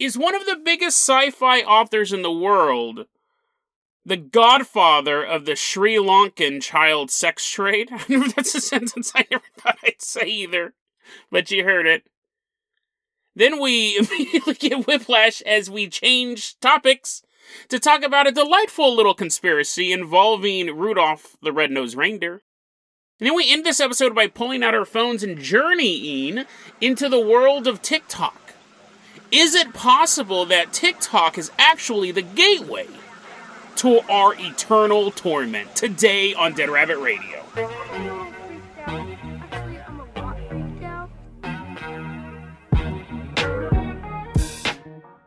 is one of the biggest sci fi authors in the world the godfather of the Sri Lankan child sex trade. I don't know if that's a sentence I never thought I'd say either, but you heard it. Then we immediately get whiplash as we change topics to talk about a delightful little conspiracy involving Rudolph the Red-Nosed Reindeer. And then we end this episode by pulling out our phones and journeying into the world of TikTok. Is it possible that TikTok is actually the gateway to our eternal torment? Today on Dead Rabbit Radio.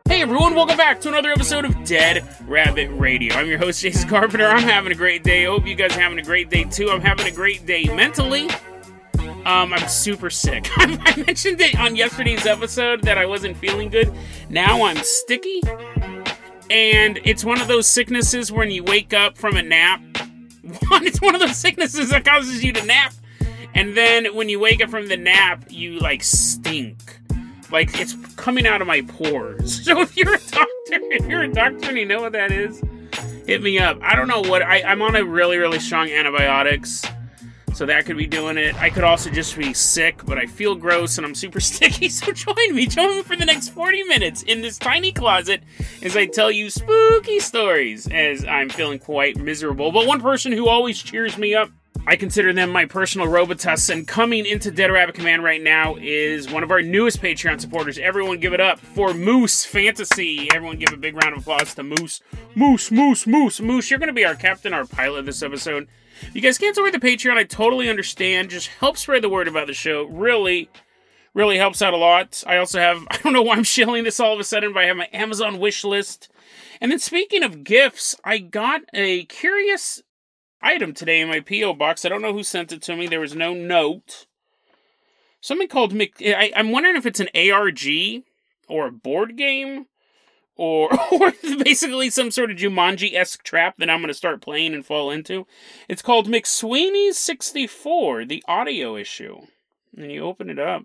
Hey everyone, welcome back to another episode of Dead Rabbit Radio. I'm your host, Jason Carpenter. I'm having a great day. I hope you guys are having a great day too. I'm having a great day mentally. Um, I'm super sick. I mentioned it on yesterday's episode that I wasn't feeling good. Now I'm sticky. And it's one of those sicknesses when you wake up from a nap. It's one of those sicknesses that causes you to nap. And then when you wake up from the nap, you like stink. Like it's coming out of my pores. So if you're a doctor, if you're a doctor and you know what that is, hit me up. I don't know what I, I'm on a really, really strong antibiotics. So that could be doing it. I could also just be sick, but I feel gross and I'm super sticky. So join me. Join me for the next 40 minutes in this tiny closet as I tell you spooky stories as I'm feeling quite miserable. But one person who always cheers me up I consider them my personal Robitus, and coming into Dead Rabbit Command right now is one of our newest Patreon supporters. Everyone give it up for Moose Fantasy. Everyone give a big round of applause to Moose. Moose, Moose, Moose, Moose. You're going to be our captain, our pilot this episode. You guys can't support the Patreon, I totally understand. Just help spread the word about the show. Really, really helps out a lot. I also have, I don't know why I'm shilling this all of a sudden, but I have my Amazon wish list. And then speaking of gifts, I got a curious item today in my P.O. box. I don't know who sent it to me. There was no note. Something called. I, am wondering if it's an ARG or a board game or, or basically some sort of Jumanji esque trap that I'm going to start playing and fall into. It's called McSweeney's 64, the audio issue. And you open it up.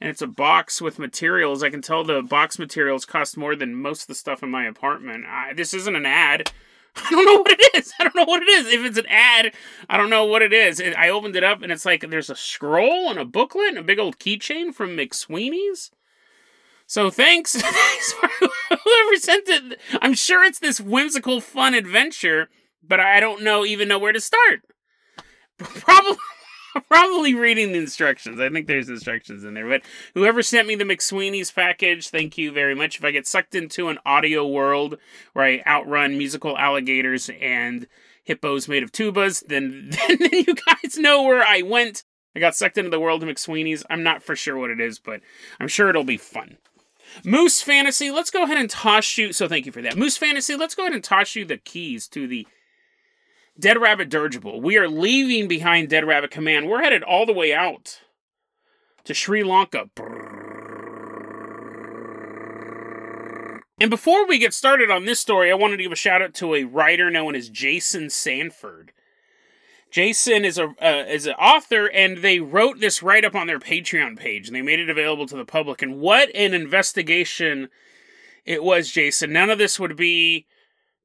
And it's a box with materials. I can tell the box materials cost more than most of the stuff in my apartment. I, this isn't an ad. I don't know what it is. I don't know what it is. If it's an ad, I don't know what it is. I opened it up and it's like there's a scroll and a booklet and a big old keychain from McSweeney's. So thanks, thanks for whoever sent it. I'm sure it's this whimsical, fun adventure, but I don't know even know where to start. Probably probably reading the instructions. I think there's instructions in there. But whoever sent me the McSweeney's package, thank you very much. If I get sucked into an audio world where I outrun musical alligators and hippos made of tubas, then, then, then you guys know where I went. I got sucked into the world of McSweeney's. I'm not for sure what it is, but I'm sure it'll be fun. Moose Fantasy, let's go ahead and toss you. So thank you for that. Moose Fantasy, let's go ahead and toss you the keys to the Dead Rabbit Dirigible. We are leaving behind Dead Rabbit Command. We're headed all the way out to Sri Lanka. And before we get started on this story, I wanted to give a shout out to a writer known as Jason Sanford. Jason is a uh, is an author, and they wrote this right up on their Patreon page, and they made it available to the public. And what an investigation it was, Jason! None of this would be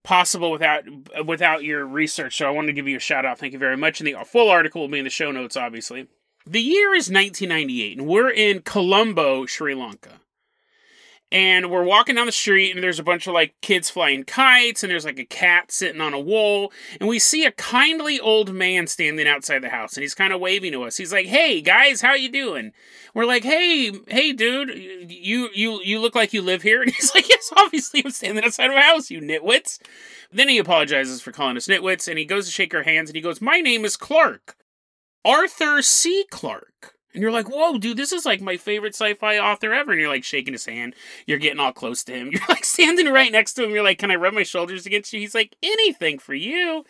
possible without without your research. So I wanted to give you a shout out. Thank you very much. And the full article will be in the show notes, obviously. The year is 1998, and we're in Colombo, Sri Lanka and we're walking down the street and there's a bunch of like kids flying kites and there's like a cat sitting on a wall and we see a kindly old man standing outside the house and he's kind of waving to us. He's like hey guys how you doing? We're like hey hey dude you you you look like you live here? And he's like yes obviously i'm standing outside of a house you nitwits. Then he apologizes for calling us nitwits and he goes to shake our hands and he goes my name is Clarke. Arthur c. Clarke and you're like, whoa, dude, this is like my favorite sci fi author ever. And you're like shaking his hand. You're getting all close to him. You're like standing right next to him. You're like, can I rub my shoulders against you? He's like, anything for you.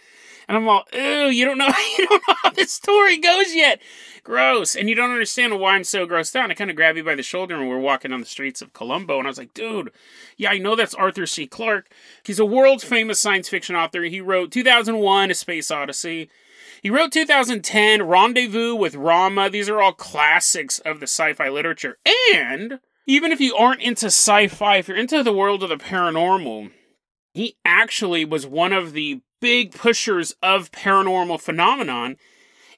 And I'm all, ew, you don't know, you don't know how this story goes yet. Gross. And you don't understand why I'm so grossed out. I kind of grab you by the shoulder and we're walking on the streets of Colombo. And I was like, dude, yeah, I know that's Arthur C. Clarke. He's a world famous science fiction author. He wrote 2001 A Space Odyssey. He wrote 2010 Rendezvous with Rama. These are all classics of the sci fi literature. And even if you aren't into sci fi, if you're into the world of the paranormal, he actually was one of the big pushers of paranormal phenomenon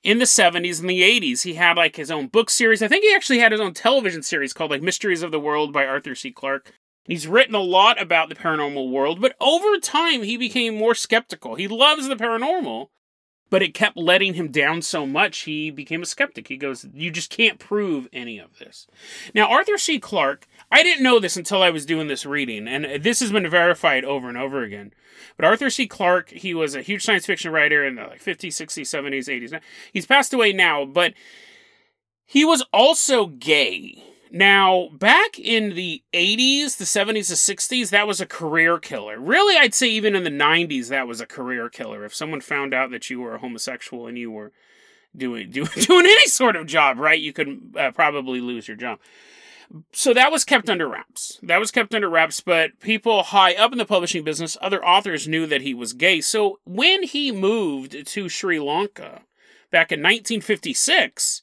in the 70s and the 80s. He had like his own book series. I think he actually had his own television series called like Mysteries of the World by Arthur C. Clarke. He's written a lot about the paranormal world, but over time he became more skeptical. He loves the paranormal, but it kept letting him down so much he became a skeptic. He goes, You just can't prove any of this. Now, Arthur C. Clarke, I didn't know this until I was doing this reading, and this has been verified over and over again. But Arthur C. Clarke, he was a huge science fiction writer in the like 50s, 60s, 70s, 80s. He's passed away now, but he was also gay. Now, back in the 80s, the 70s, the 60s, that was a career killer. Really, I'd say even in the 90s, that was a career killer. If someone found out that you were a homosexual and you were doing doing, doing any sort of job, right, you could uh, probably lose your job. So that was kept under wraps. That was kept under wraps, but people high up in the publishing business, other authors knew that he was gay. So when he moved to Sri Lanka back in 1956,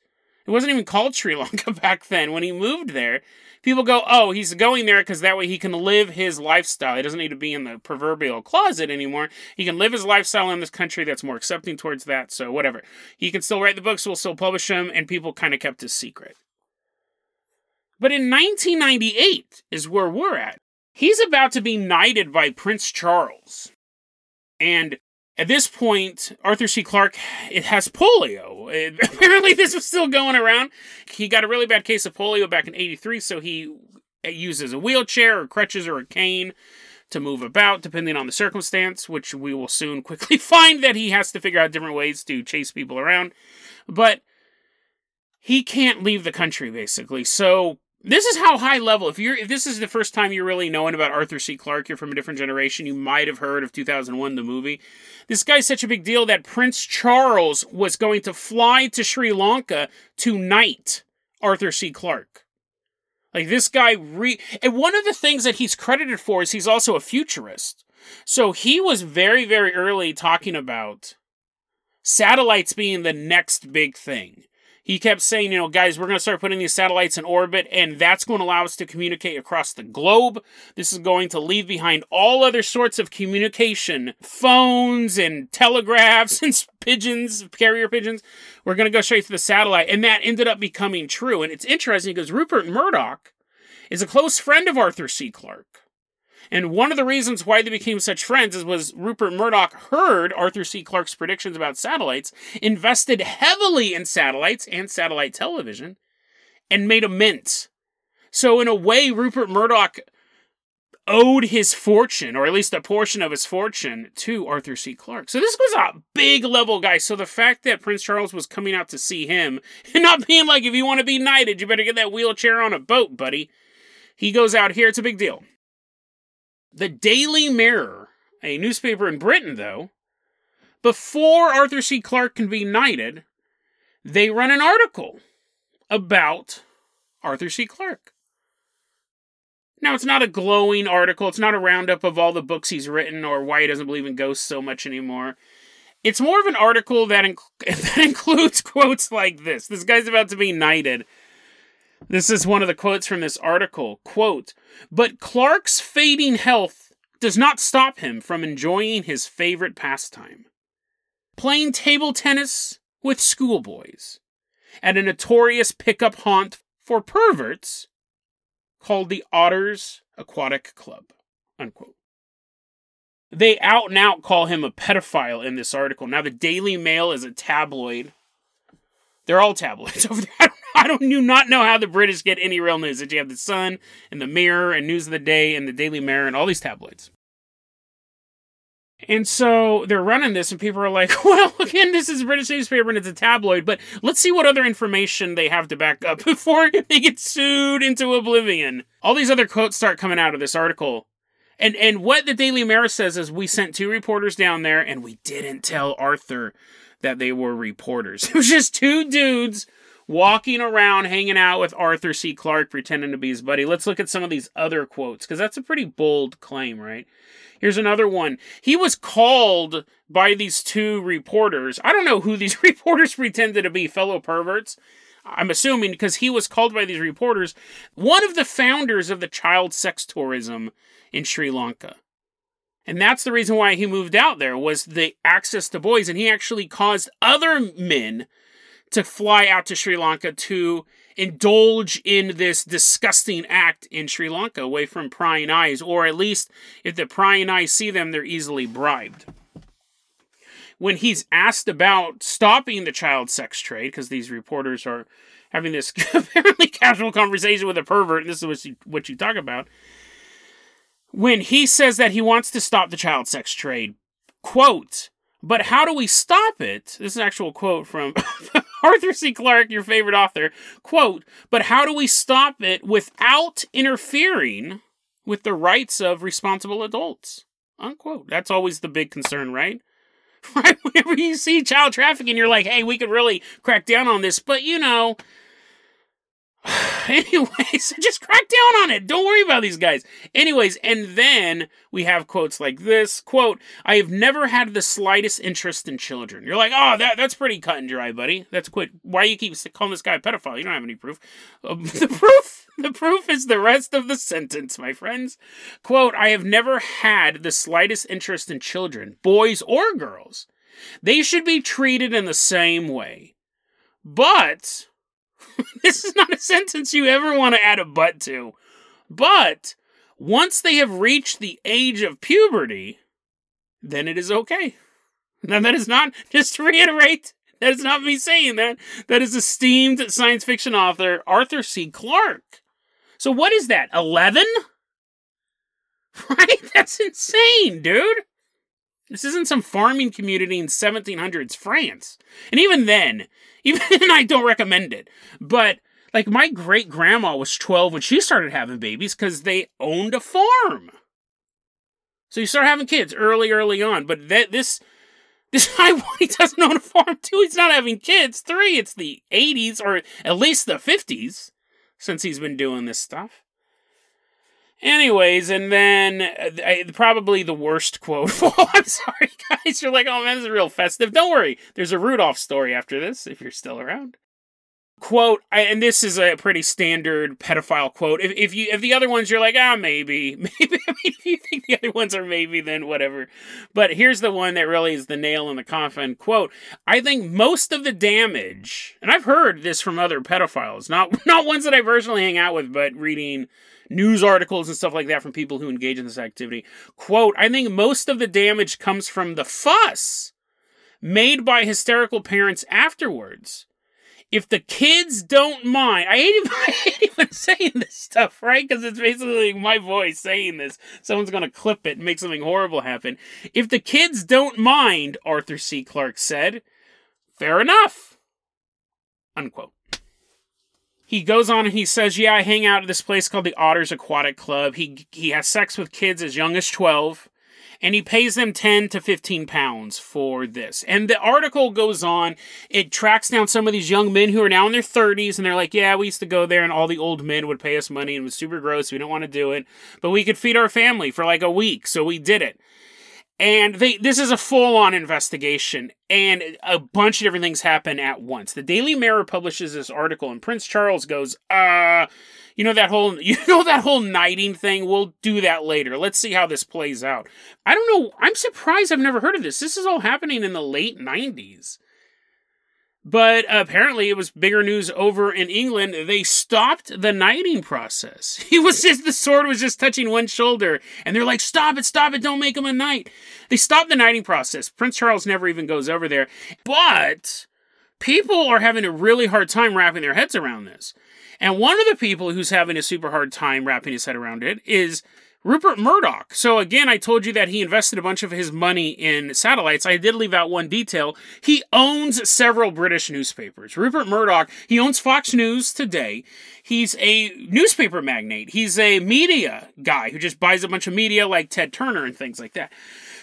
it wasn't even called Sri Lanka back then. When he moved there, people go, oh, he's going there because that way he can live his lifestyle. He doesn't need to be in the proverbial closet anymore. He can live his lifestyle in this country that's more accepting towards that. So, whatever. He can still write the books, we'll still publish them, and people kind of kept his secret. But in 1998 is where we're at. He's about to be knighted by Prince Charles. And at this point, Arthur C. Clarke it has polio. It, apparently, this was still going around. He got a really bad case of polio back in '83, so he uses a wheelchair or crutches or a cane to move about, depending on the circumstance. Which we will soon quickly find that he has to figure out different ways to chase people around. But he can't leave the country, basically. So this is how high level. If you're if this is the first time you're really knowing about Arthur C. Clarke, you're from a different generation. You might have heard of 2001, the movie. This guy's such a big deal that Prince Charles was going to fly to Sri Lanka to knight Arthur C. Clarke. Like this guy re and one of the things that he's credited for is he's also a futurist. So he was very, very early talking about satellites being the next big thing he kept saying, you know, guys, we're going to start putting these satellites in orbit, and that's going to allow us to communicate across the globe. This is going to leave behind all other sorts of communication phones and telegraphs and pigeons, carrier pigeons. We're going to go straight to the satellite. And that ended up becoming true. And it's interesting because Rupert Murdoch is a close friend of Arthur C. Clarke. And one of the reasons why they became such friends is was Rupert Murdoch heard Arthur C. Clarke's predictions about satellites, invested heavily in satellites and satellite television, and made a mint. So in a way, Rupert Murdoch owed his fortune, or at least a portion of his fortune, to Arthur C. Clarke. So this was a big level guy. So the fact that Prince Charles was coming out to see him and not being like, if you want to be knighted, you better get that wheelchair on a boat, buddy. He goes out here, it's a big deal. The Daily Mirror, a newspaper in Britain, though, before Arthur C. Clarke can be knighted, they run an article about Arthur C. Clarke. Now, it's not a glowing article. It's not a roundup of all the books he's written or why he doesn't believe in ghosts so much anymore. It's more of an article that, inc- that includes quotes like this. This guy's about to be knighted. This is one of the quotes from this article. Quote, but Clarke's fading health does not stop him from enjoying his favorite pastime. Playing table tennis with schoolboys at a notorious pickup haunt for perverts called the Otters Aquatic Club. Unquote. They out and out call him a pedophile in this article. Now, the Daily Mail is a tabloid. They're all tabloids over there. I don't do not know how the British get any real news. That you have the Sun and the Mirror and News of the Day and the Daily Mirror and all these tabloids. And so they're running this, and people are like, well, again, this is a British newspaper and it's a tabloid, but let's see what other information they have to back up before they get sued into oblivion. All these other quotes start coming out of this article. And and what the Daily Mirror says is we sent two reporters down there and we didn't tell Arthur that they were reporters. It was just two dudes walking around hanging out with Arthur C. Clarke pretending to be his buddy. Let's look at some of these other quotes because that's a pretty bold claim, right? Here's another one. He was called by these two reporters. I don't know who these reporters pretended to be, fellow perverts. I'm assuming because he was called by these reporters one of the founders of the child sex tourism in Sri Lanka. And that's the reason why he moved out there was the access to boys and he actually caused other men to fly out to Sri Lanka to indulge in this disgusting act in Sri Lanka away from prying eyes, or at least if the prying eyes see them, they're easily bribed. When he's asked about stopping the child sex trade, because these reporters are having this apparently casual conversation with a pervert, and this is what you, what you talk about. When he says that he wants to stop the child sex trade, quote, but how do we stop it? This is an actual quote from Arthur C. Clarke, your favorite author. Quote, but how do we stop it without interfering with the rights of responsible adults? Unquote. That's always the big concern, right? Right? Whenever you see child trafficking, you're like, hey, we could really crack down on this, but you know, Anyways, just crack down on it. Don't worry about these guys. Anyways, and then we have quotes like this quote, I have never had the slightest interest in children. You're like, oh, that, that's pretty cut and dry, buddy. That's quick. Why you keep calling this guy a pedophile? You don't have any proof. Uh, the proof the proof is the rest of the sentence, my friends. Quote, I have never had the slightest interest in children, boys or girls. They should be treated in the same way. But this is not a sentence you ever want to add a but to. But once they have reached the age of puberty, then it is okay. Now, that is not, just to reiterate, that is not me saying that. That is esteemed science fiction author Arthur C. Clarke. So, what is that? 11? Right? That's insane, dude. This isn't some farming community in 1700s France. And even then, even then, I don't recommend it. But like my great grandma was 12 when she started having babies because they owned a farm. So you start having kids early, early on. But that this this guy he doesn't own a farm too. He's not having kids. Three, it's the 80s or at least the 50s since he's been doing this stuff. Anyways, and then uh, probably the worst quote. I'm sorry, guys. You're like, oh man, this is real festive. Don't worry. There's a Rudolph story after this, if you're still around. Quote, and this is a pretty standard pedophile quote. If, if you if the other ones you're like, ah, maybe, maybe. I mean, if you think the other ones are maybe, then whatever. But here's the one that really is the nail in the coffin. Quote, I think most of the damage, and I've heard this from other pedophiles, not not ones that I personally hang out with, but reading news articles and stuff like that from people who engage in this activity. Quote, I think most of the damage comes from the fuss made by hysterical parents afterwards. If the kids don't mind, I hate, even, I even saying this stuff, right? Because it's basically my voice saying this. Someone's going to clip it and make something horrible happen. If the kids don't mind, Arthur C. Clarke said, fair enough. Unquote he goes on and he says, "Yeah, I hang out at this place called the Otters Aquatic Club. He he has sex with kids as young as 12." And he pays them 10 to 15 pounds for this. And the article goes on, it tracks down some of these young men who are now in their 30s, and they're like, Yeah, we used to go there, and all the old men would pay us money, and it was super gross. We don't want to do it, but we could feed our family for like a week, so we did it and they this is a full-on investigation and a bunch of different things happen at once the daily mirror publishes this article and prince charles goes uh you know that whole you know that whole knighting thing we'll do that later let's see how this plays out i don't know i'm surprised i've never heard of this this is all happening in the late 90s but apparently, it was bigger news over in England. They stopped the knighting process. He was just, the sword was just touching one shoulder. And they're like, stop it, stop it, don't make him a knight. They stopped the knighting process. Prince Charles never even goes over there. But people are having a really hard time wrapping their heads around this. And one of the people who's having a super hard time wrapping his head around it is Rupert Murdoch. So again, I told you that he invested a bunch of his money in satellites. I did leave out one detail. He owns several British newspapers. Rupert Murdoch, he owns Fox News today. He's a newspaper magnate. He's a media guy who just buys a bunch of media like Ted Turner and things like that.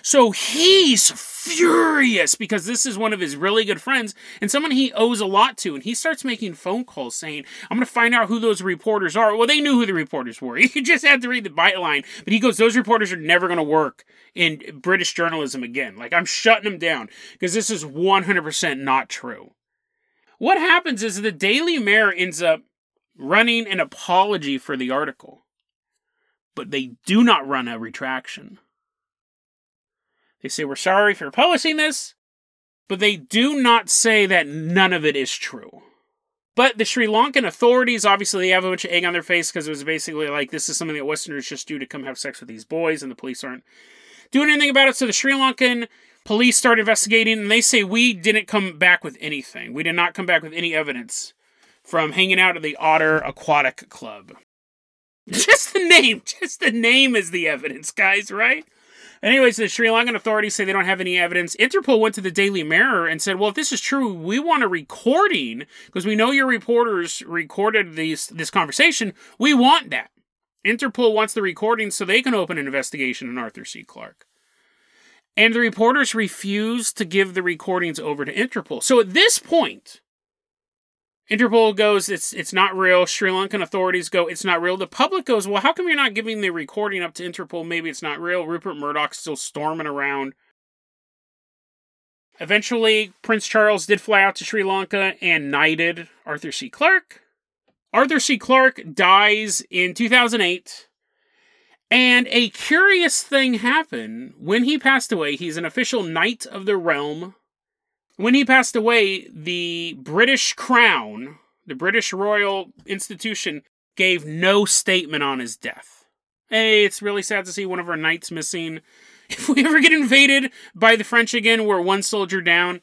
So he's furious because this is one of his really good friends and someone he owes a lot to. And he starts making phone calls saying, I'm going to find out who those reporters are. Well, they knew who the reporters were. You just had to read the byline. But he goes, Those reporters are never going to work in British journalism again. Like, I'm shutting them down because this is 100% not true. what happens is the Daily Mirror ends up running an apology for the article, but they do not run a retraction. They say, We're sorry for publishing this, but they do not say that none of it is true. But the Sri Lankan authorities, obviously, they have a bunch of egg on their face because it was basically like this is something that Westerners just do to come have sex with these boys, and the police aren't doing anything about it. So the Sri Lankan police start investigating, and they say we didn't come back with anything. We did not come back with any evidence from hanging out at the Otter Aquatic Club. Just the name, just the name is the evidence, guys, right? Anyways, the Sri Lankan authorities say they don't have any evidence. Interpol went to the Daily Mirror and said, "Well, if this is true, we want a recording because we know your reporters recorded these this conversation. We want that." Interpol wants the recording so they can open an investigation on Arthur C. Clarke. And the reporters refuse to give the recordings over to Interpol. So at this point, Interpol goes, it's it's not real. Sri Lankan authorities go, it's not real. The public goes, well, how come you're not giving the recording up to Interpol? Maybe it's not real. Rupert Murdoch's still storming around. Eventually, Prince Charles did fly out to Sri Lanka and knighted Arthur C. Clarke. Arthur C. Clarke dies in 2008. And a curious thing happened when he passed away. He's an official Knight of the Realm when he passed away, the British Crown, the British Royal Institution, gave no statement on his death. Hey, it's really sad to see one of our knights missing. If we ever get invaded by the French again, we're one soldier down.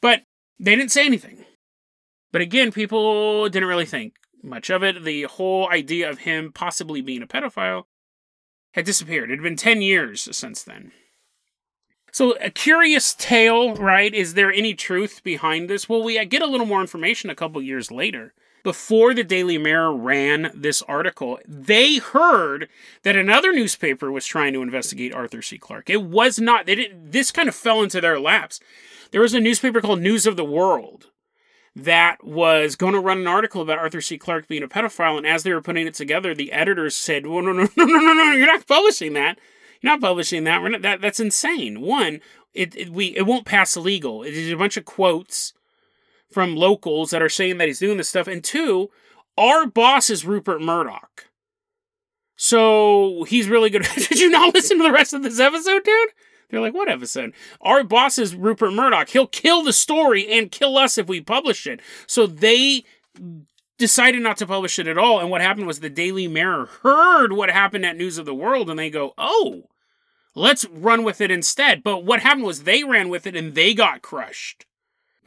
But they didn't say anything. But again, people didn't really think much of it. The whole idea of him possibly being a pedophile had disappeared. It had been 10 years since then. So, a curious tale, right? Is there any truth behind this? Well, we get a little more information a couple years later. Before the Daily Mirror ran this article, they heard that another newspaper was trying to investigate Arthur C. Clarke. It was not, they didn't, this kind of fell into their laps. There was a newspaper called News of the World that was going to run an article about Arthur C. Clarke being a pedophile. And as they were putting it together, the editors said, well, no, no, no, no, no, no, you're not publishing that. You're not publishing that. Not, that that's insane. One, it, it we it won't pass legal. It is a bunch of quotes from locals that are saying that he's doing this stuff. And two, our boss is Rupert Murdoch. So he's really good. Did you not listen to the rest of this episode, dude? They're like, what episode? Our boss is Rupert Murdoch. He'll kill the story and kill us if we publish it. So they decided not to publish it at all. And what happened was the Daily Mirror heard what happened at News of the World and they go, oh, let's run with it instead. But what happened was they ran with it and they got crushed.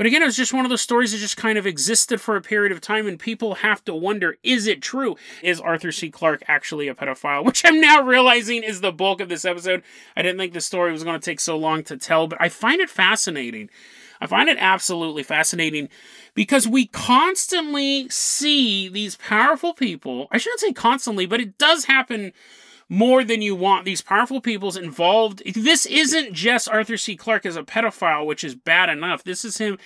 But again, it was just one of those stories that just kind of existed for a period of time, and people have to wonder is it true? Is Arthur C. Clarke actually a pedophile? Which I'm now realizing is the bulk of this episode. I didn't think the story was going to take so long to tell, but I find it fascinating. I find it absolutely fascinating because we constantly see these powerful people. I shouldn't say constantly, but it does happen more than you want. These powerful people's involved. This isn't just Arthur C. Clarke as a pedophile, which is bad enough. This is him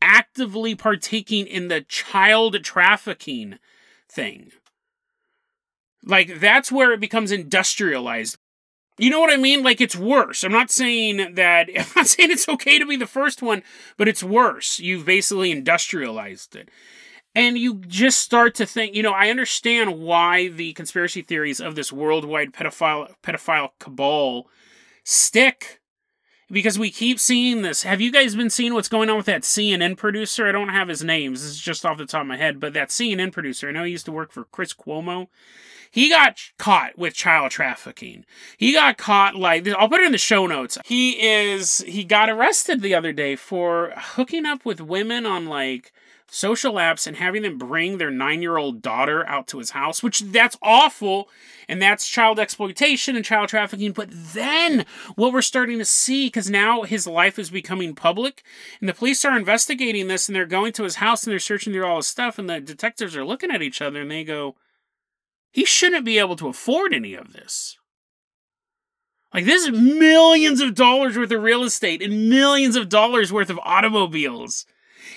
actively partaking in the child trafficking thing. Like, that's where it becomes industrialized. You know what I mean? Like it's worse. I'm not saying that I'm not saying it's okay to be the first one, but it's worse. You've basically industrialized it. And you just start to think, you know, I understand why the conspiracy theories of this worldwide pedophile pedophile cabal stick because we keep seeing this. Have you guys been seeing what's going on with that CNN producer? I don't have his name. This is just off the top of my head, but that CNN producer, I know he used to work for Chris Cuomo. He got caught with child trafficking. He got caught like I'll put it in the show notes. He is he got arrested the other day for hooking up with women on like social apps and having them bring their nine year old daughter out to his house, which that's awful. And that's child exploitation and child trafficking. But then what we're starting to see, because now his life is becoming public, and the police are investigating this and they're going to his house and they're searching through all his stuff, and the detectives are looking at each other and they go, he shouldn't be able to afford any of this. Like, this is millions of dollars worth of real estate and millions of dollars worth of automobiles.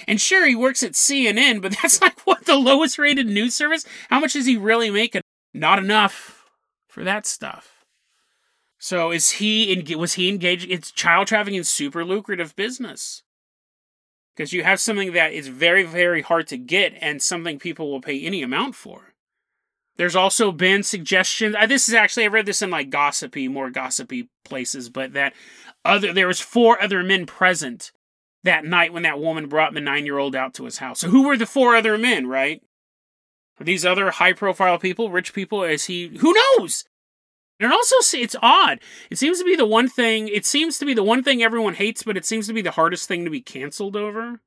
And sure, he works at CNN, but that's like what the lowest rated news service? How much is he really making? Not enough for that stuff. So is he in, was he engaged? It's child trafficking super lucrative business. Because you have something that is very, very hard to get and something people will pay any amount for. There's also been suggestions. Uh, this is actually I read this in like gossipy, more gossipy places, but that other there was four other men present that night when that woman brought the nine year old out to his house. So who were the four other men, right? Are these other high profile people, rich people? Is he who knows? And also it's odd. It seems to be the one thing it seems to be the one thing everyone hates, but it seems to be the hardest thing to be canceled over.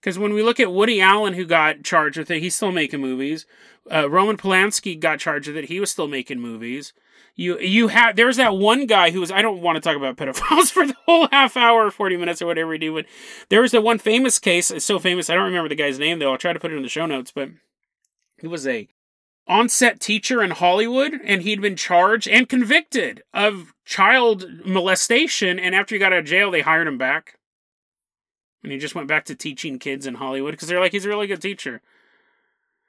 Because when we look at Woody Allen, who got charged with it, he's still making movies. Uh, Roman Polanski got charged with it; he was still making movies. You you have there's that one guy who was I don't want to talk about pedophiles for the whole half hour, forty minutes or whatever we do, but there was the one famous case. It's so famous I don't remember the guy's name though. I'll try to put it in the show notes, but he was a on-set teacher in Hollywood, and he'd been charged and convicted of child molestation. And after he got out of jail, they hired him back and he just went back to teaching kids in Hollywood because they're like he's a really good teacher.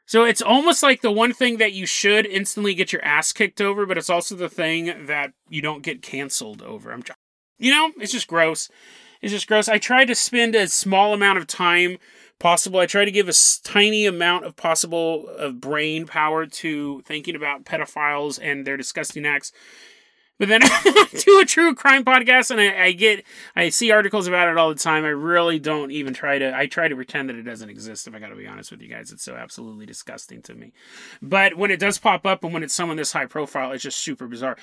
So it's almost like the one thing that you should instantly get your ass kicked over, but it's also the thing that you don't get canceled over. I'm, you know, it's just gross. It's just gross. I try to spend a small amount of time possible. I try to give a tiny amount of possible of brain power to thinking about pedophiles and their disgusting acts but then do a true crime podcast and I, I, get, I see articles about it all the time. I really don't even try to, I try to pretend that it doesn't exist if I gotta be honest with you guys. It's so absolutely disgusting to me. But when it does pop up and when it's someone this high profile, it's just super bizarre.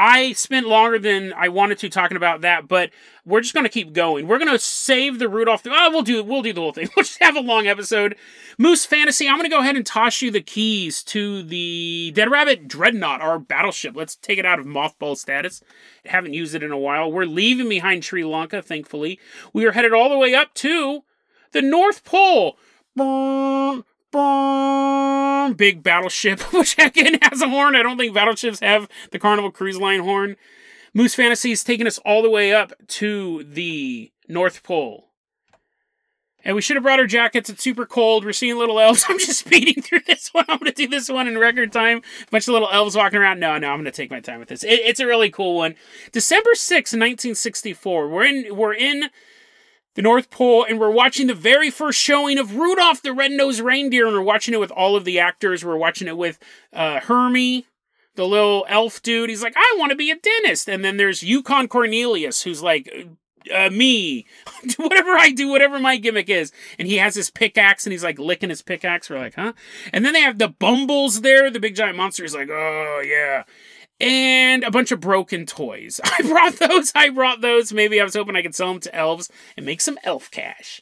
I spent longer than I wanted to talking about that, but we're just going to keep going. We're going to save the Rudolph. Oh, we'll do we'll do the whole thing. We'll just have a long episode. Moose Fantasy. I'm going to go ahead and toss you the keys to the Dead Rabbit Dreadnought, our battleship. Let's take it out of mothball status. Haven't used it in a while. We're leaving behind Sri Lanka, thankfully. We are headed all the way up to the North Pole Boom, boom, big battleship, which again has a horn. I don't think battleships have the Carnival Cruise Line horn. Moose Fantasy is taking us all the way up to the North Pole. And we should have brought our jackets. It's super cold. We're seeing little elves. I'm just speeding through this one. I'm going to do this one in record time. A bunch of little elves walking around. No, no, I'm going to take my time with this. It, it's a really cool one. December 6, 1964. We're in, we're in the North Pole, and we're watching the very first showing of Rudolph the Red-Nosed Reindeer, and we're watching it with all of the actors. We're watching it with uh, Hermie, the little elf dude. He's like, I want to be a dentist. And then there's Yukon Cornelius, who's like, uh, me, whatever I do, whatever my gimmick is. And he has his pickaxe and he's like licking his pickaxe. We're like, huh? And then they have the Bumbles there, the big giant monster. He's like, oh, yeah and a bunch of broken toys. I brought those. I brought those. Maybe I was hoping I could sell them to elves and make some elf cash.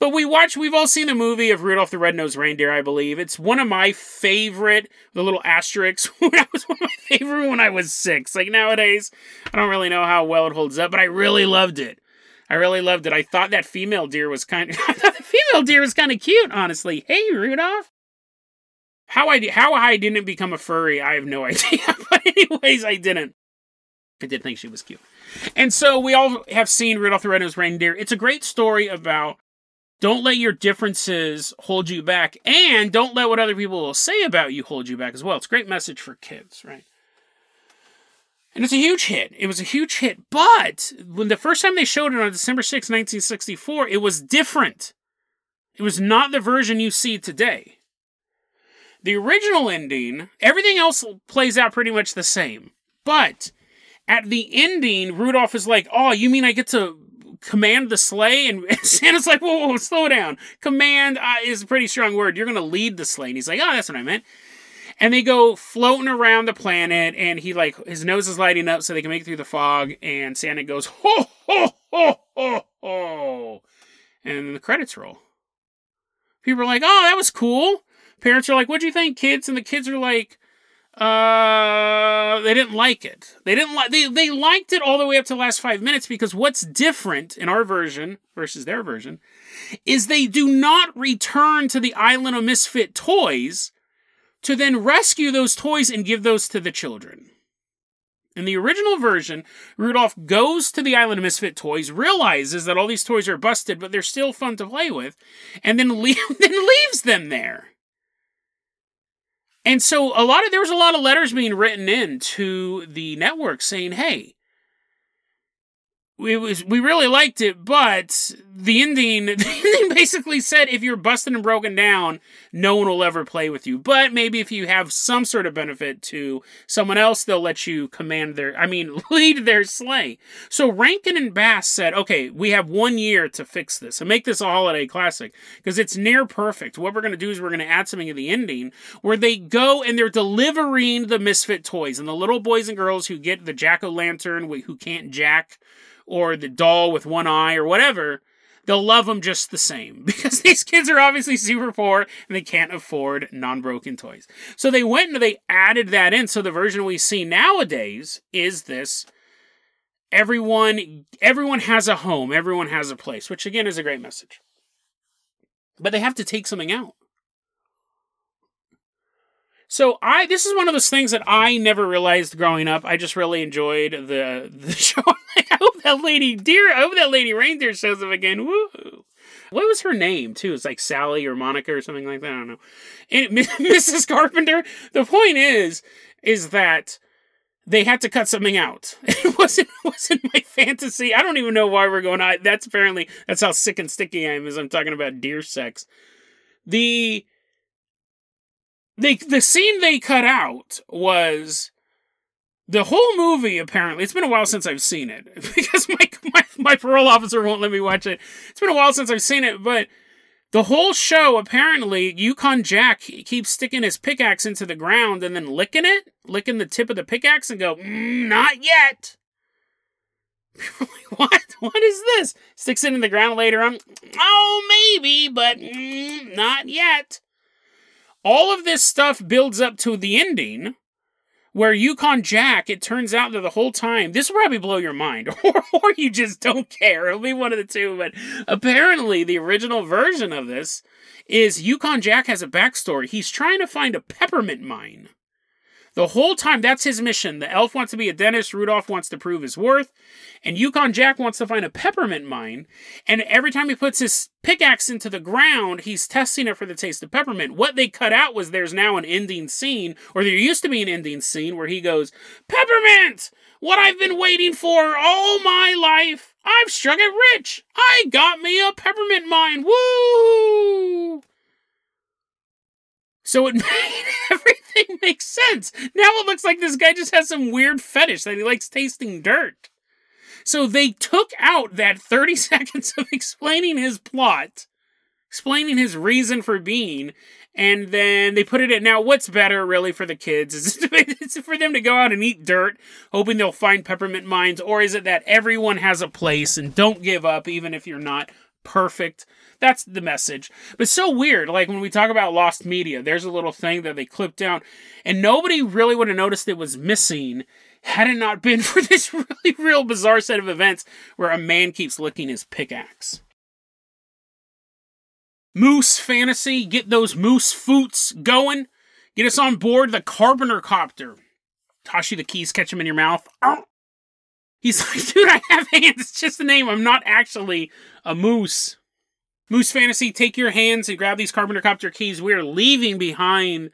But we watch, we've all seen the movie of Rudolph the Red-Nosed Reindeer, I believe. It's one of my favorite, the little asterisks, when I was one of my favorite when I was six. Like nowadays, I don't really know how well it holds up, but I really loved it. I really loved it. I thought that female deer was kind of, I thought the female deer was kind of cute, honestly. Hey, Rudolph. How I how I didn't become a furry, I have no idea. but anyways, I didn't. I did think she was cute. And so we all have seen Rudolph the Red-Nosed Reindeer. It's a great story about don't let your differences hold you back, and don't let what other people will say about you hold you back as well. It's a great message for kids, right? And it's a huge hit. It was a huge hit. But when the first time they showed it on December 6, 1964, it was different. It was not the version you see today. The original ending, everything else plays out pretty much the same. But at the ending, Rudolph is like, Oh, you mean I get to command the sleigh? And Santa's like, Whoa, whoa, slow down. Command uh, is a pretty strong word. You're going to lead the sleigh. And he's like, Oh, that's what I meant. And they go floating around the planet, and he like his nose is lighting up so they can make it through the fog. And Santa goes, Ho, ho, ho, ho, ho. And the credits roll. People are like, Oh, that was cool parents are like, "What'd you think, kids?" And the kids are like, "Uh, they didn't like it. They didn't like they they liked it all the way up to the last five minutes because what's different in our version versus their version is they do not return to the island of misfit toys to then rescue those toys and give those to the children." In the original version, Rudolph goes to the island of misfit toys, realizes that all these toys are busted, but they're still fun to play with, and then, leave, then leaves them there. And so a lot of there was a lot of letters being written in to the network saying, "Hey, we was we really liked it, but the ending the ending basically said if you're busted and broken down, no one will ever play with you. But maybe if you have some sort of benefit to someone else, they'll let you command their I mean lead their sleigh. So Rankin and Bass said, okay, we have one year to fix this and make this a holiday classic because it's near perfect. What we're gonna do is we're gonna add something to the ending where they go and they're delivering the misfit toys and the little boys and girls who get the jack o' lantern who can't jack or the doll with one eye or whatever, they'll love them just the same because these kids are obviously super poor and they can't afford non-broken toys. So they went and they added that in. So the version we see nowadays is this everyone everyone has a home, everyone has a place, which again is a great message. But they have to take something out. So I this is one of those things that I never realized growing up. I just really enjoyed the the show. I hope that lady deer I hope that lady reindeer shows up again. Woo! What was her name too? It's like Sally or Monica or something like that. I don't know. And Mrs. Carpenter. The point is, is that they had to cut something out. It wasn't wasn't my fantasy. I don't even know why we're going. on. that's apparently that's how sick and sticky I am. As I'm talking about deer sex. The they the scene they cut out was the whole movie apparently it's been a while since i've seen it because my, my, my parole officer won't let me watch it. It's been a while since i've seen it but the whole show apparently yukon jack keeps sticking his pickaxe into the ground and then licking it licking the tip of the pickaxe and go mm, not yet. What? What is this? Sticks it in the ground later on oh maybe but mm, not yet all of this stuff builds up to the ending where Yukon Jack, it turns out that the whole time, this will probably blow your mind, or, or you just don't care. It'll be one of the two, but apparently the original version of this is Yukon Jack has a backstory. He's trying to find a peppermint mine. The whole time, that's his mission. The elf wants to be a dentist, Rudolph wants to prove his worth, and Yukon Jack wants to find a peppermint mine. And every time he puts his pickaxe into the ground, he's testing it for the taste of peppermint. What they cut out was there's now an ending scene, or there used to be an ending scene, where he goes, Peppermint! What I've been waiting for all my life! I've struck it rich! I got me a peppermint mine! Woo! So it made everything make sense. Now it looks like this guy just has some weird fetish that he likes tasting dirt. So they took out that 30 seconds of explaining his plot, explaining his reason for being, and then they put it in. Now, what's better really for the kids? Is it for them to go out and eat dirt, hoping they'll find peppermint mines, or is it that everyone has a place and don't give up even if you're not perfect? That's the message. But so weird. Like when we talk about lost media, there's a little thing that they clipped down, and nobody really would have noticed it was missing had it not been for this really real bizarre set of events where a man keeps licking his pickaxe. Moose fantasy, get those moose foots going. Get us on board the Carpenter Copter. You the keys, catch them in your mouth. He's like, dude, I have hands. It's just a name. I'm not actually a moose. Moose Fantasy, take your hands and grab these Carpenter Copter keys. We are leaving behind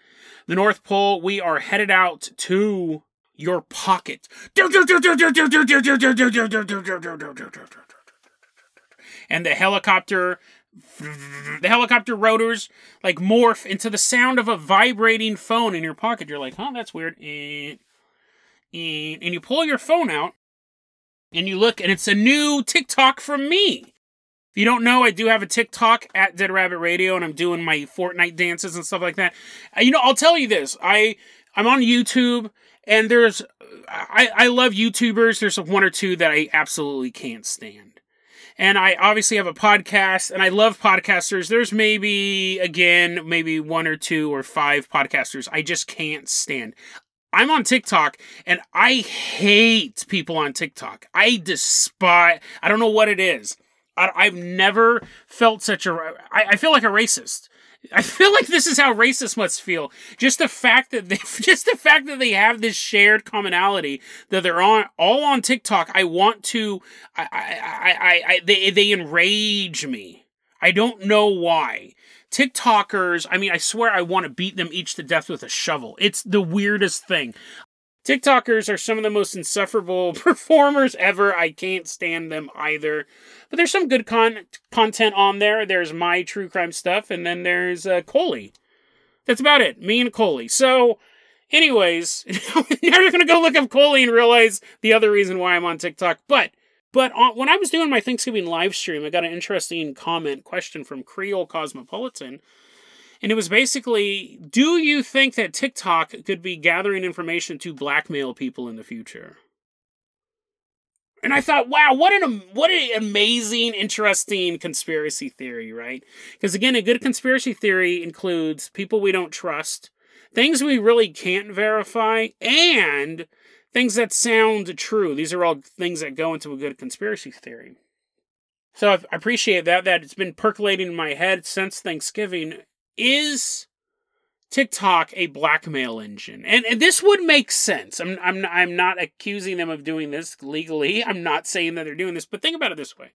the North Pole. We are headed out to your pocket. And the helicopter the helicopter rotors like morph into the sound of a vibrating phone in your pocket. You're like, huh, that's weird. And, you pull your phone out and you look, and it's a new TikTok from me. If you don't know, I do have a TikTok at Dead Rabbit Radio, and I'm doing my Fortnite dances and stuff like that. Uh, you know, I'll tell you this: I I'm on YouTube, and there's I I love YouTubers. There's one or two that I absolutely can't stand. And I obviously have a podcast, and I love podcasters. There's maybe, again, maybe one or two or five podcasters I just can't stand. I'm on TikTok and I hate people on TikTok. I despise, I don't know what it is. I, have never felt such a. I, I feel like a racist. I feel like this is how racists must feel. Just the fact that they, just the fact that they have this shared commonality that they're on all on TikTok. I want to. I, I, I, I they, they enrage me. I don't know why. TikTokers, I mean, I swear I want to beat them each to death with a shovel. It's the weirdest thing. TikTokers are some of the most insufferable performers ever. I can't stand them either. But there's some good con- content on there. There's my true crime stuff, and then there's uh, Coley. That's about it. Me and Coley. So, anyways, now you're gonna go look up Coley and realize the other reason why I'm on TikTok. But, but on, when I was doing my Thanksgiving live stream, I got an interesting comment question from Creole Cosmopolitan and it was basically Do you think that TikTok could be gathering information to blackmail people in the future? And I thought, wow, what an what an amazing, interesting conspiracy theory, right? Because again, a good conspiracy theory includes people we don't trust, things we really can't verify, and things that sound true. These are all things that go into a good conspiracy theory. So I appreciate that. That it's been percolating in my head since Thanksgiving is TikTok a blackmail engine? And, and, this would make sense. I'm, I'm, I'm not accusing them of doing this legally. I'm not saying that they're doing this, but think about it this way.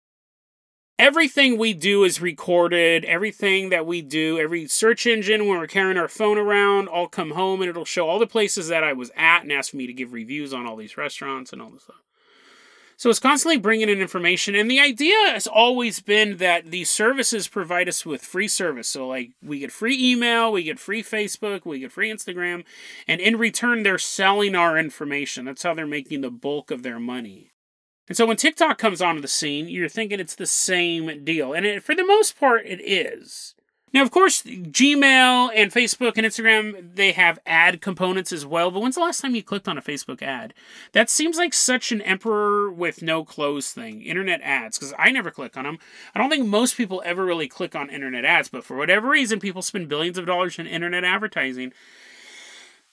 Everything we do is recorded. Everything that we do, every search engine when we're carrying our phone around, I'll come home and it'll show all the places that I was at and ask me to give reviews on all these restaurants and all this stuff. So it's constantly bringing in information. And the idea has always been that these services provide us with free service. So, like, we get free email, we get free Facebook, we get free Instagram. And in return, they're selling our information. That's how they're making the bulk of their money. And so when TikTok comes onto the scene, you're thinking it's the same deal. And it, for the most part, it is. Now, of course, Gmail and Facebook and Instagram, they have ad components as well. But when's the last time you clicked on a Facebook ad? That seems like such an emperor with no clothes thing. Internet ads, because I never click on them. I don't think most people ever really click on internet ads, but for whatever reason, people spend billions of dollars in internet advertising.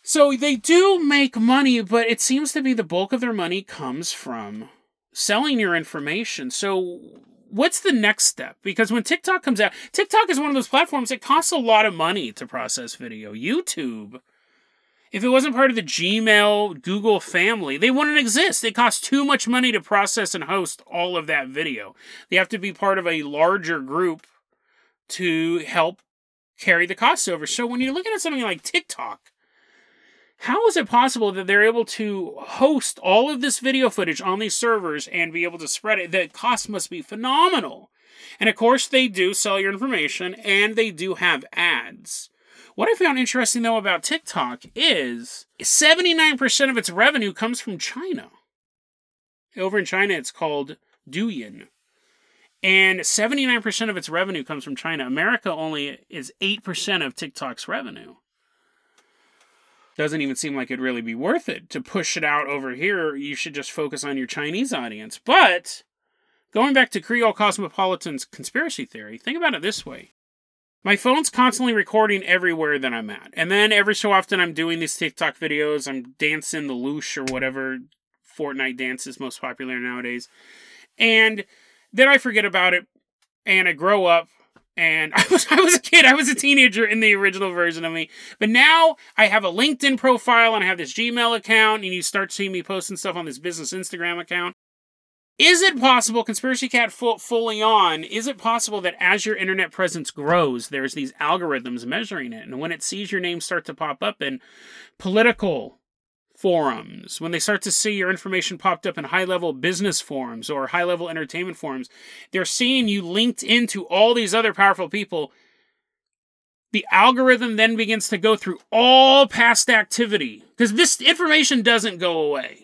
So they do make money, but it seems to be the bulk of their money comes from selling your information. So what's the next step? Because when TikTok comes out, TikTok is one of those platforms that costs a lot of money to process video. YouTube, if it wasn't part of the Gmail, Google family, they wouldn't exist. It costs too much money to process and host all of that video. They have to be part of a larger group to help carry the costs over. So when you're looking at something like TikTok, how is it possible that they're able to host all of this video footage on these servers and be able to spread it? The cost must be phenomenal. And of course, they do sell your information and they do have ads. What I found interesting though about TikTok is 79% of its revenue comes from China. Over in China, it's called Douyin. And 79% of its revenue comes from China. America only is 8% of TikTok's revenue doesn't even seem like it'd really be worth it to push it out over here. You should just focus on your Chinese audience. But going back to Creole Cosmopolitan's conspiracy theory, think about it this way. My phone's constantly recording everywhere that I'm at. And then every so often I'm doing these TikTok videos, I'm dancing the loosh or whatever Fortnite dance is most popular nowadays. And then I forget about it and I grow up and I was I was a kid. I was a teenager in the original version of me. But now I have a LinkedIn profile and I have this Gmail account, and you start seeing me posting stuff on this business Instagram account. Is it possible, Conspiracy Cat full, fully on, is it possible that as your internet presence grows, there's these algorithms measuring it? And when it sees your name start to pop up in political forums, when they start to see your information popped up in high level business forums or high level entertainment forums, they're seeing you linked into all these other powerful people. The algorithm then begins to go through all past activity because this information doesn't go away.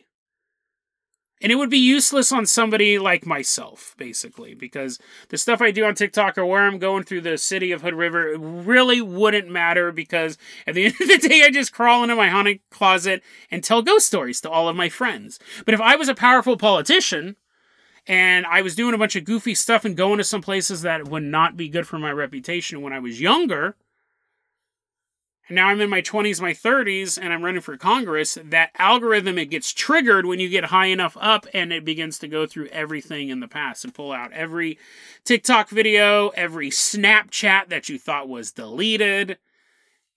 And it would be useless on somebody like myself, basically, because the stuff I do on TikTok or where I'm going through the city of Hood River really wouldn't matter because at the end of the day, I just crawl into my haunted closet and tell ghost stories to all of my friends. But if I was a powerful politician and I was doing a bunch of goofy stuff and going to some places that would not be good for my reputation when I was younger, now I'm in my 20s, my 30s, and I'm running for Congress, that algorithm, it gets triggered when you get high enough up and it begins to go through everything in the past and pull out every TikTok video, every Snapchat that you thought was deleted,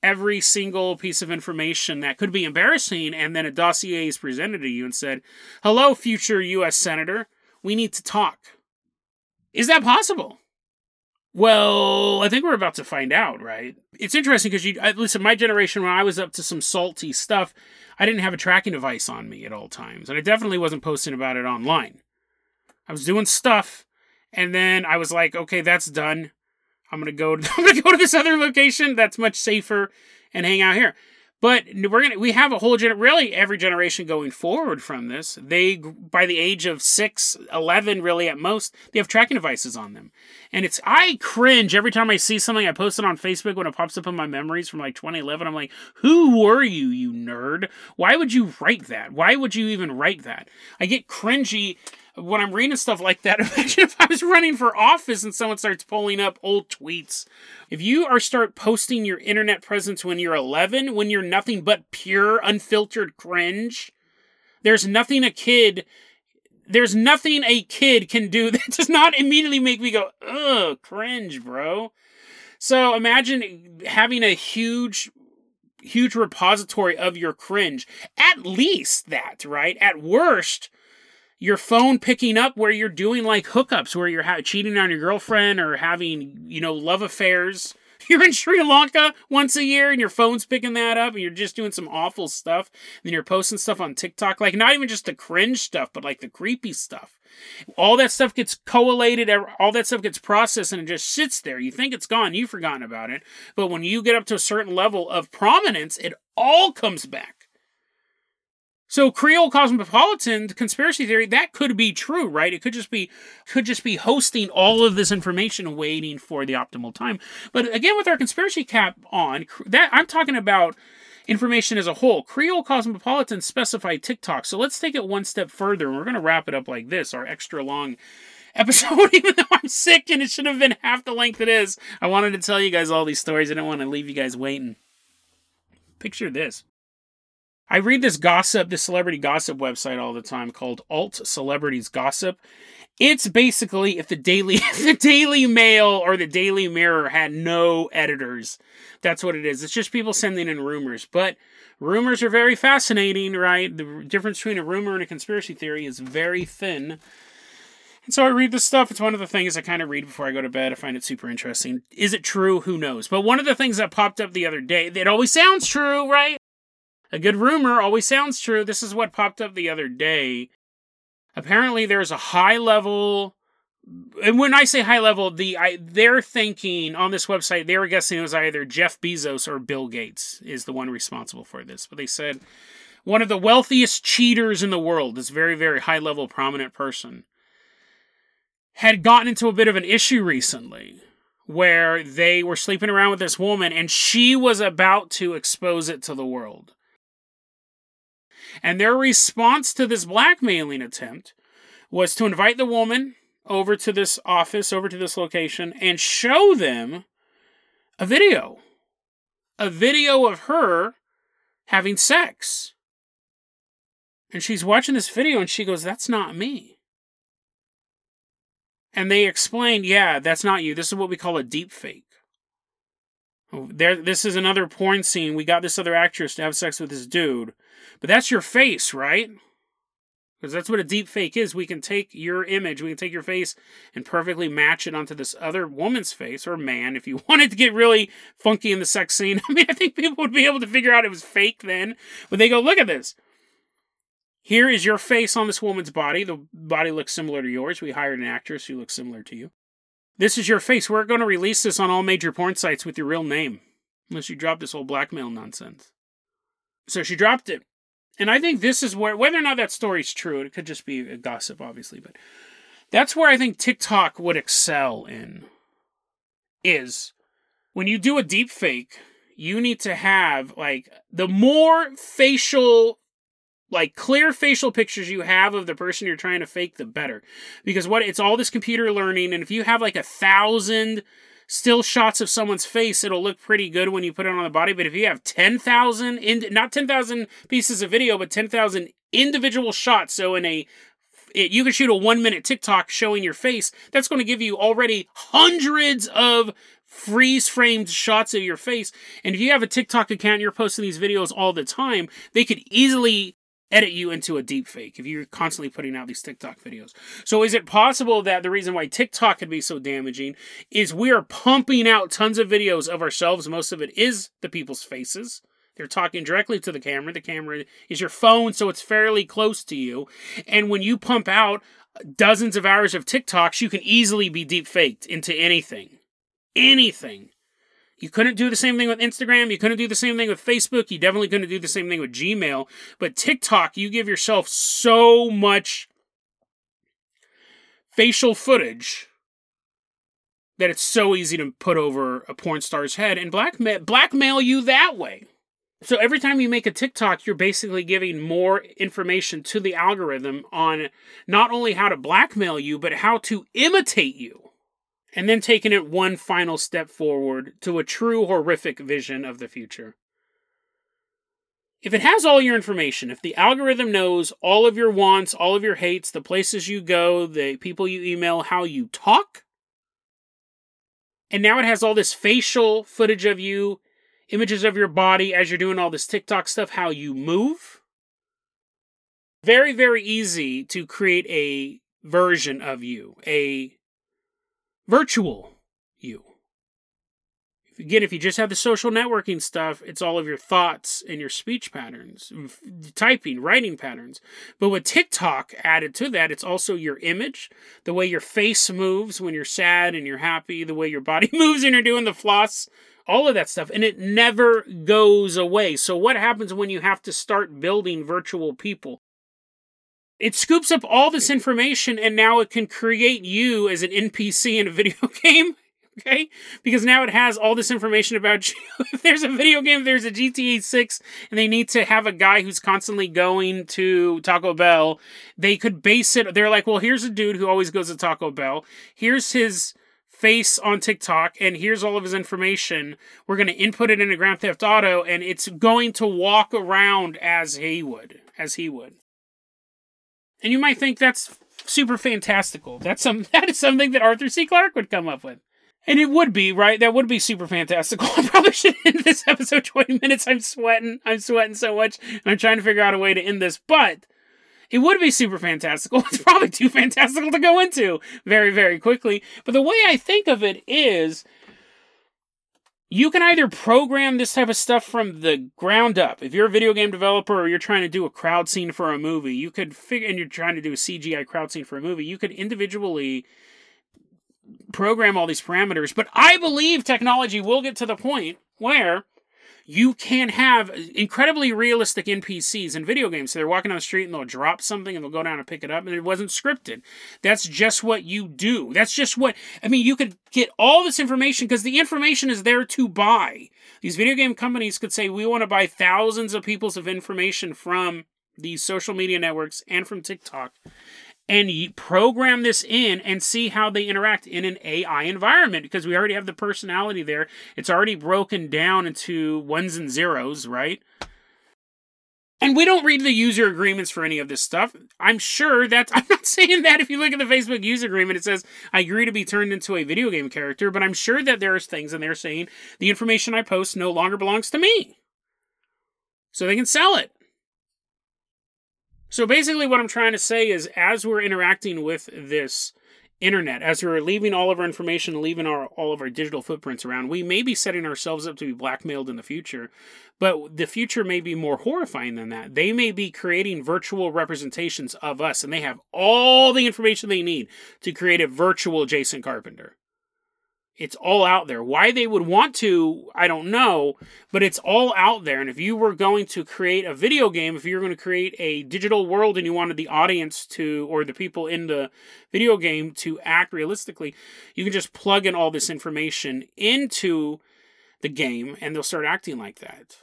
every single piece of information that could be embarrassing, and then a dossier is presented to you and said, Hello, future U.S. Senator, we need to talk. Is that possible? Well, I think we're about to find out, right? It's interesting because you listen. My generation, when I was up to some salty stuff, I didn't have a tracking device on me at all times, and I definitely wasn't posting about it online. I was doing stuff, and then I was like, okay, that's done. I'm gonna go. To, I'm gonna go to this other location that's much safer and hang out here. But we're gonna we have a whole gen really every generation going forward from this. They by the age of six, 11 really at most, they have tracking devices on them. And it's I cringe every time I see something I posted on Facebook when it pops up in my memories from like 2011. I'm like, who were you, you nerd? Why would you write that? Why would you even write that? I get cringy when I'm reading stuff like that, imagine if I was running for office and someone starts pulling up old tweets. If you are start posting your internet presence when you're 11, when you're nothing but pure unfiltered cringe, there's nothing a kid there's nothing a kid can do that does not immediately make me go, ugh, cringe, bro. So imagine having a huge huge repository of your cringe. At least that, right? At worst, your phone picking up where you're doing like hookups, where you're ha- cheating on your girlfriend or having, you know, love affairs. You're in Sri Lanka once a year and your phone's picking that up and you're just doing some awful stuff. And then you're posting stuff on TikTok, like not even just the cringe stuff, but like the creepy stuff. All that stuff gets collated, all that stuff gets processed and it just sits there. You think it's gone, you've forgotten about it. But when you get up to a certain level of prominence, it all comes back. So Creole Cosmopolitan conspiracy theory that could be true, right? It could just be could just be hosting all of this information waiting for the optimal time. But again with our conspiracy cap on, that I'm talking about information as a whole. Creole Cosmopolitan specified TikTok. So let's take it one step further and we're going to wrap it up like this, our extra long episode even though I'm sick and it should have been half the length it is. I wanted to tell you guys all these stories. I didn't want to leave you guys waiting. Picture this. I read this gossip, this celebrity gossip website all the time called Alt Celebrities Gossip. It's basically if the Daily the Daily Mail or the Daily Mirror had no editors. That's what it is. It's just people sending in rumors. But rumors are very fascinating, right? The difference between a rumor and a conspiracy theory is very thin. And so I read this stuff. It's one of the things I kind of read before I go to bed. I find it super interesting. Is it true? Who knows? But one of the things that popped up the other day, it always sounds true, right? A good rumor always sounds true. This is what popped up the other day. Apparently, there's a high level. And when I say high level, the I, they're thinking on this website, they were guessing it was either Jeff Bezos or Bill Gates is the one responsible for this. But they said one of the wealthiest cheaters in the world, this very, very high level, prominent person, had gotten into a bit of an issue recently where they were sleeping around with this woman and she was about to expose it to the world. And their response to this blackmailing attempt was to invite the woman over to this office, over to this location, and show them a video. A video of her having sex. And she's watching this video and she goes, That's not me. And they explained, Yeah, that's not you. This is what we call a deep fake. There, this is another porn scene. We got this other actress to have sex with this dude. But that's your face, right? Because that's what a deep fake is. We can take your image, we can take your face and perfectly match it onto this other woman's face or man if you wanted to get really funky in the sex scene. I mean, I think people would be able to figure out it was fake then. But they go, look at this. Here is your face on this woman's body. The body looks similar to yours. We hired an actress who looks similar to you. This is your face. We're going to release this on all major porn sites with your real name. Unless you drop this whole blackmail nonsense. So she dropped it. And I think this is where, whether or not that story's true, it could just be a gossip, obviously, but that's where I think TikTok would excel in. Is when you do a deep fake, you need to have like the more facial like clear facial pictures you have of the person you're trying to fake the better because what it's all this computer learning and if you have like a thousand still shots of someone's face, it'll look pretty good when you put it on the body. But if you have 10,000, in, not 10,000 pieces of video, but 10,000 individual shots, so in a it, you can shoot a one minute TikTok showing your face. That's going to give you already hundreds of freeze framed shots of your face. And if you have a TikTok account and you're posting these videos all the time, they could easily edit you into a deep fake if you're constantly putting out these TikTok videos. So is it possible that the reason why TikTok can be so damaging is we are pumping out tons of videos of ourselves. Most of it is the people's faces. They're talking directly to the camera. The camera is your phone, so it's fairly close to you. And when you pump out dozens of hours of TikToks, you can easily be deep faked into anything. Anything. You couldn't do the same thing with Instagram. You couldn't do the same thing with Facebook. You definitely couldn't do the same thing with Gmail. But TikTok, you give yourself so much facial footage that it's so easy to put over a porn star's head and blackmail blackmail you that way. So every time you make a TikTok, you're basically giving more information to the algorithm on not only how to blackmail you, but how to imitate you and then taking it one final step forward to a true horrific vision of the future. If it has all your information, if the algorithm knows all of your wants, all of your hates, the places you go, the people you email, how you talk, and now it has all this facial footage of you, images of your body as you're doing all this TikTok stuff, how you move, very, very easy to create a version of you, a virtual you. Again, if you just have the social networking stuff, it's all of your thoughts and your speech patterns, mm, typing, writing patterns. But with TikTok added to that, it's also your image, the way your face moves when you're sad and you're happy, the way your body moves when you're doing the floss, all of that stuff. And it never goes away. So, what happens when you have to start building virtual people? It scoops up all this information and now it can create you as an NPC in a video game. Okay? Because now it has all this information about you. if there's a video game, there's a GTA 6, and they need to have a guy who's constantly going to Taco Bell, they could base it. They're like, well, here's a dude who always goes to Taco Bell. Here's his face on TikTok, and here's all of his information. We're going to input it into Grand Theft Auto, and it's going to walk around as he would. As he would. And you might think that's super fantastical. That's some that is something that Arthur C. Clarke would come up with. And it would be, right? That would be super fantastical. I probably should end this episode 20 minutes. I'm sweating. I'm sweating so much. I'm trying to figure out a way to end this. But it would be super fantastical. It's probably too fantastical to go into very, very quickly. But the way I think of it is you can either program this type of stuff from the ground up. If you're a video game developer or you're trying to do a crowd scene for a movie, you could figure, and you're trying to do a CGI crowd scene for a movie, you could individually program all these parameters. But I believe technology will get to the point where you can have incredibly realistic NPCs in video games. So they're walking down the street and they'll drop something and they'll go down and pick it up, and it wasn't scripted. That's just what you do. That's just what, I mean, you could get all this information because the information is there to buy. These video game companies could say, we want to buy thousands of people's of information from these social media networks and from TikTok and program this in and see how they interact in an AI environment because we already have the personality there. It's already broken down into ones and zeros, right? And we don't read the user agreements for any of this stuff. I'm sure that I'm not saying that if you look at the Facebook user agreement, it says I agree to be turned into a video game character, but I'm sure that there's things in there saying the information I post no longer belongs to me. So they can sell it. So basically, what I'm trying to say is as we're interacting with this internet, as we're leaving all of our information, leaving our, all of our digital footprints around, we may be setting ourselves up to be blackmailed in the future, but the future may be more horrifying than that. They may be creating virtual representations of us, and they have all the information they need to create a virtual Jason Carpenter. It's all out there. Why they would want to, I don't know, but it's all out there. And if you were going to create a video game, if you were going to create a digital world and you wanted the audience to, or the people in the video game to act realistically, you can just plug in all this information into the game and they'll start acting like that.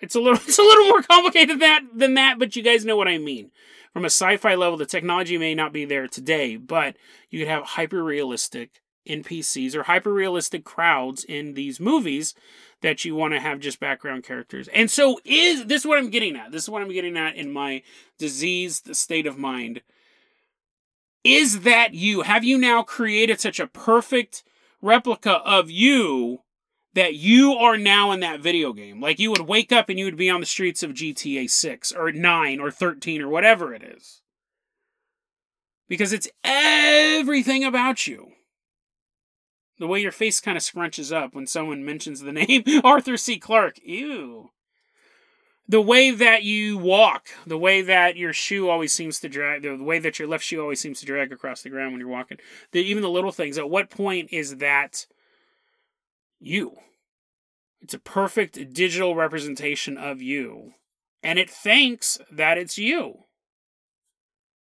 It's a little it's a little more complicated that than that, but you guys know what I mean. From a sci-fi level, the technology may not be there today, but you could have hyper realistic NPCs or hyper realistic crowds in these movies that you want to have just background characters. And so is this is what I'm getting at. This is what I'm getting at in my diseased state of mind. Is that you? Have you now created such a perfect replica of you that you are now in that video game. Like you would wake up and you would be on the streets of GTA 6 or 9 or 13 or whatever it is. Because it's everything about you. The way your face kind of scrunches up when someone mentions the name Arthur C. Clarke. Ew. The way that you walk, the way that your shoe always seems to drag, the way that your left shoe always seems to drag across the ground when you're walking. The, even the little things. At what point is that you? It's a perfect digital representation of you. And it thinks that it's you.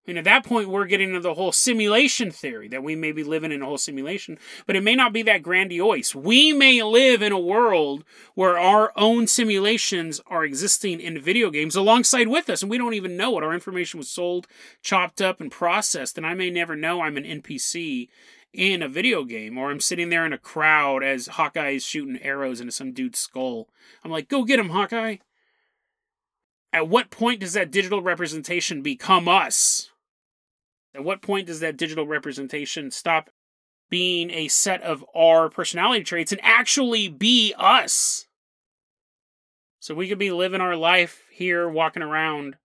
And at that point, we're getting into the whole simulation theory that we may be living in a whole simulation, but it may not be that grandiose. We may live in a world where our own simulations are existing in video games alongside with us, and we don't even know it. Our information was sold, chopped up, and processed, and I may never know I'm an NPC in a video game, or I'm sitting there in a crowd as Hawkeye is shooting arrows into some dude's skull. I'm like, go get him, Hawkeye. At what point does that digital representation become us? At what point does that digital representation stop being a set of our personality traits and actually be us? So we could be living our life here, walking around,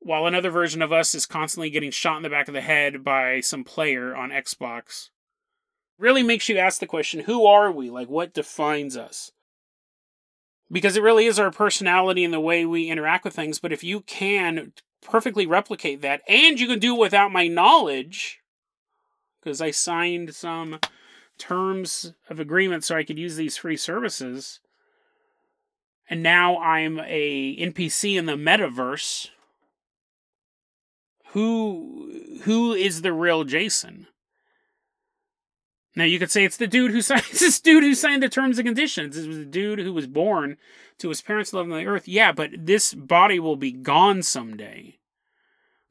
while another version of us is constantly getting shot in the back of the head by some player on Xbox. Really makes you ask the question who are we? Like, what defines us? Because it really is our personality and the way we interact with things. But if you can perfectly replicate that, and you can do it without my knowledge, because I signed some terms of agreement so I could use these free services. And now I'm a NPC in the metaverse. Who who is the real Jason? Now you could say it's the dude who signed it's this dude who signed the terms and conditions. It was the dude who was born to his parents living on the earth. Yeah, but this body will be gone someday.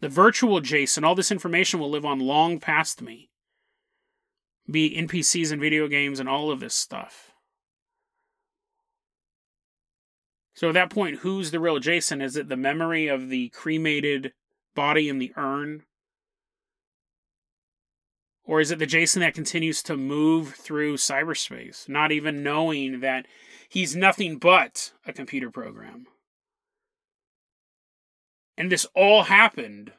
The virtual Jason, all this information will live on long past me. Be NPCs and video games and all of this stuff. So at that point, who's the real Jason? Is it the memory of the cremated body in the urn? Or is it the Jason that continues to move through cyberspace, not even knowing that he's nothing but a computer program? And this all happened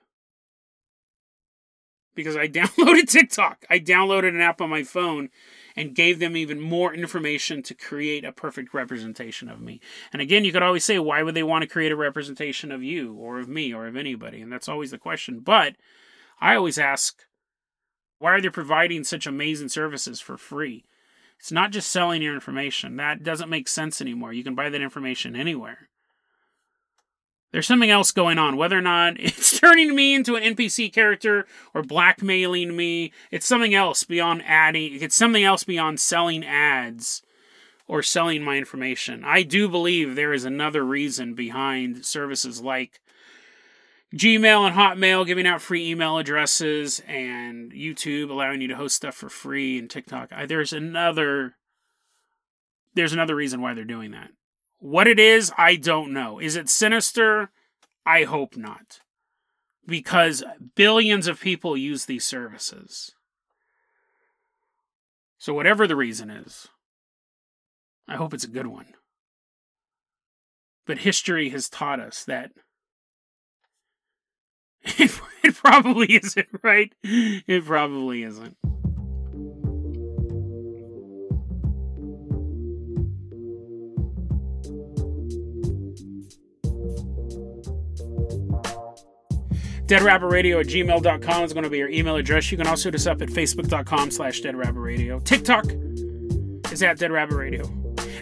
because I downloaded TikTok. I downloaded an app on my phone and gave them even more information to create a perfect representation of me. And again, you could always say, why would they want to create a representation of you or of me or of anybody? And that's always the question. But I always ask, why are they providing such amazing services for free? It's not just selling your information. That doesn't make sense anymore. You can buy that information anywhere. There's something else going on. Whether or not it's turning me into an NPC character or blackmailing me, it's something else beyond adding, it's something else beyond selling ads or selling my information. I do believe there is another reason behind services like Gmail and Hotmail giving out free email addresses and YouTube allowing you to host stuff for free and TikTok. I, there's another there's another reason why they're doing that. What it is, I don't know. Is it sinister? I hope not. Because billions of people use these services. So whatever the reason is, I hope it's a good one. But history has taught us that it, probably isn't, right? It probably isn't. deadrabbitradio at gmail.com is going to be your email address. You can also hit us up at facebook.com slash deadrabbitradio. TikTok is at Dead Rabbit Radio.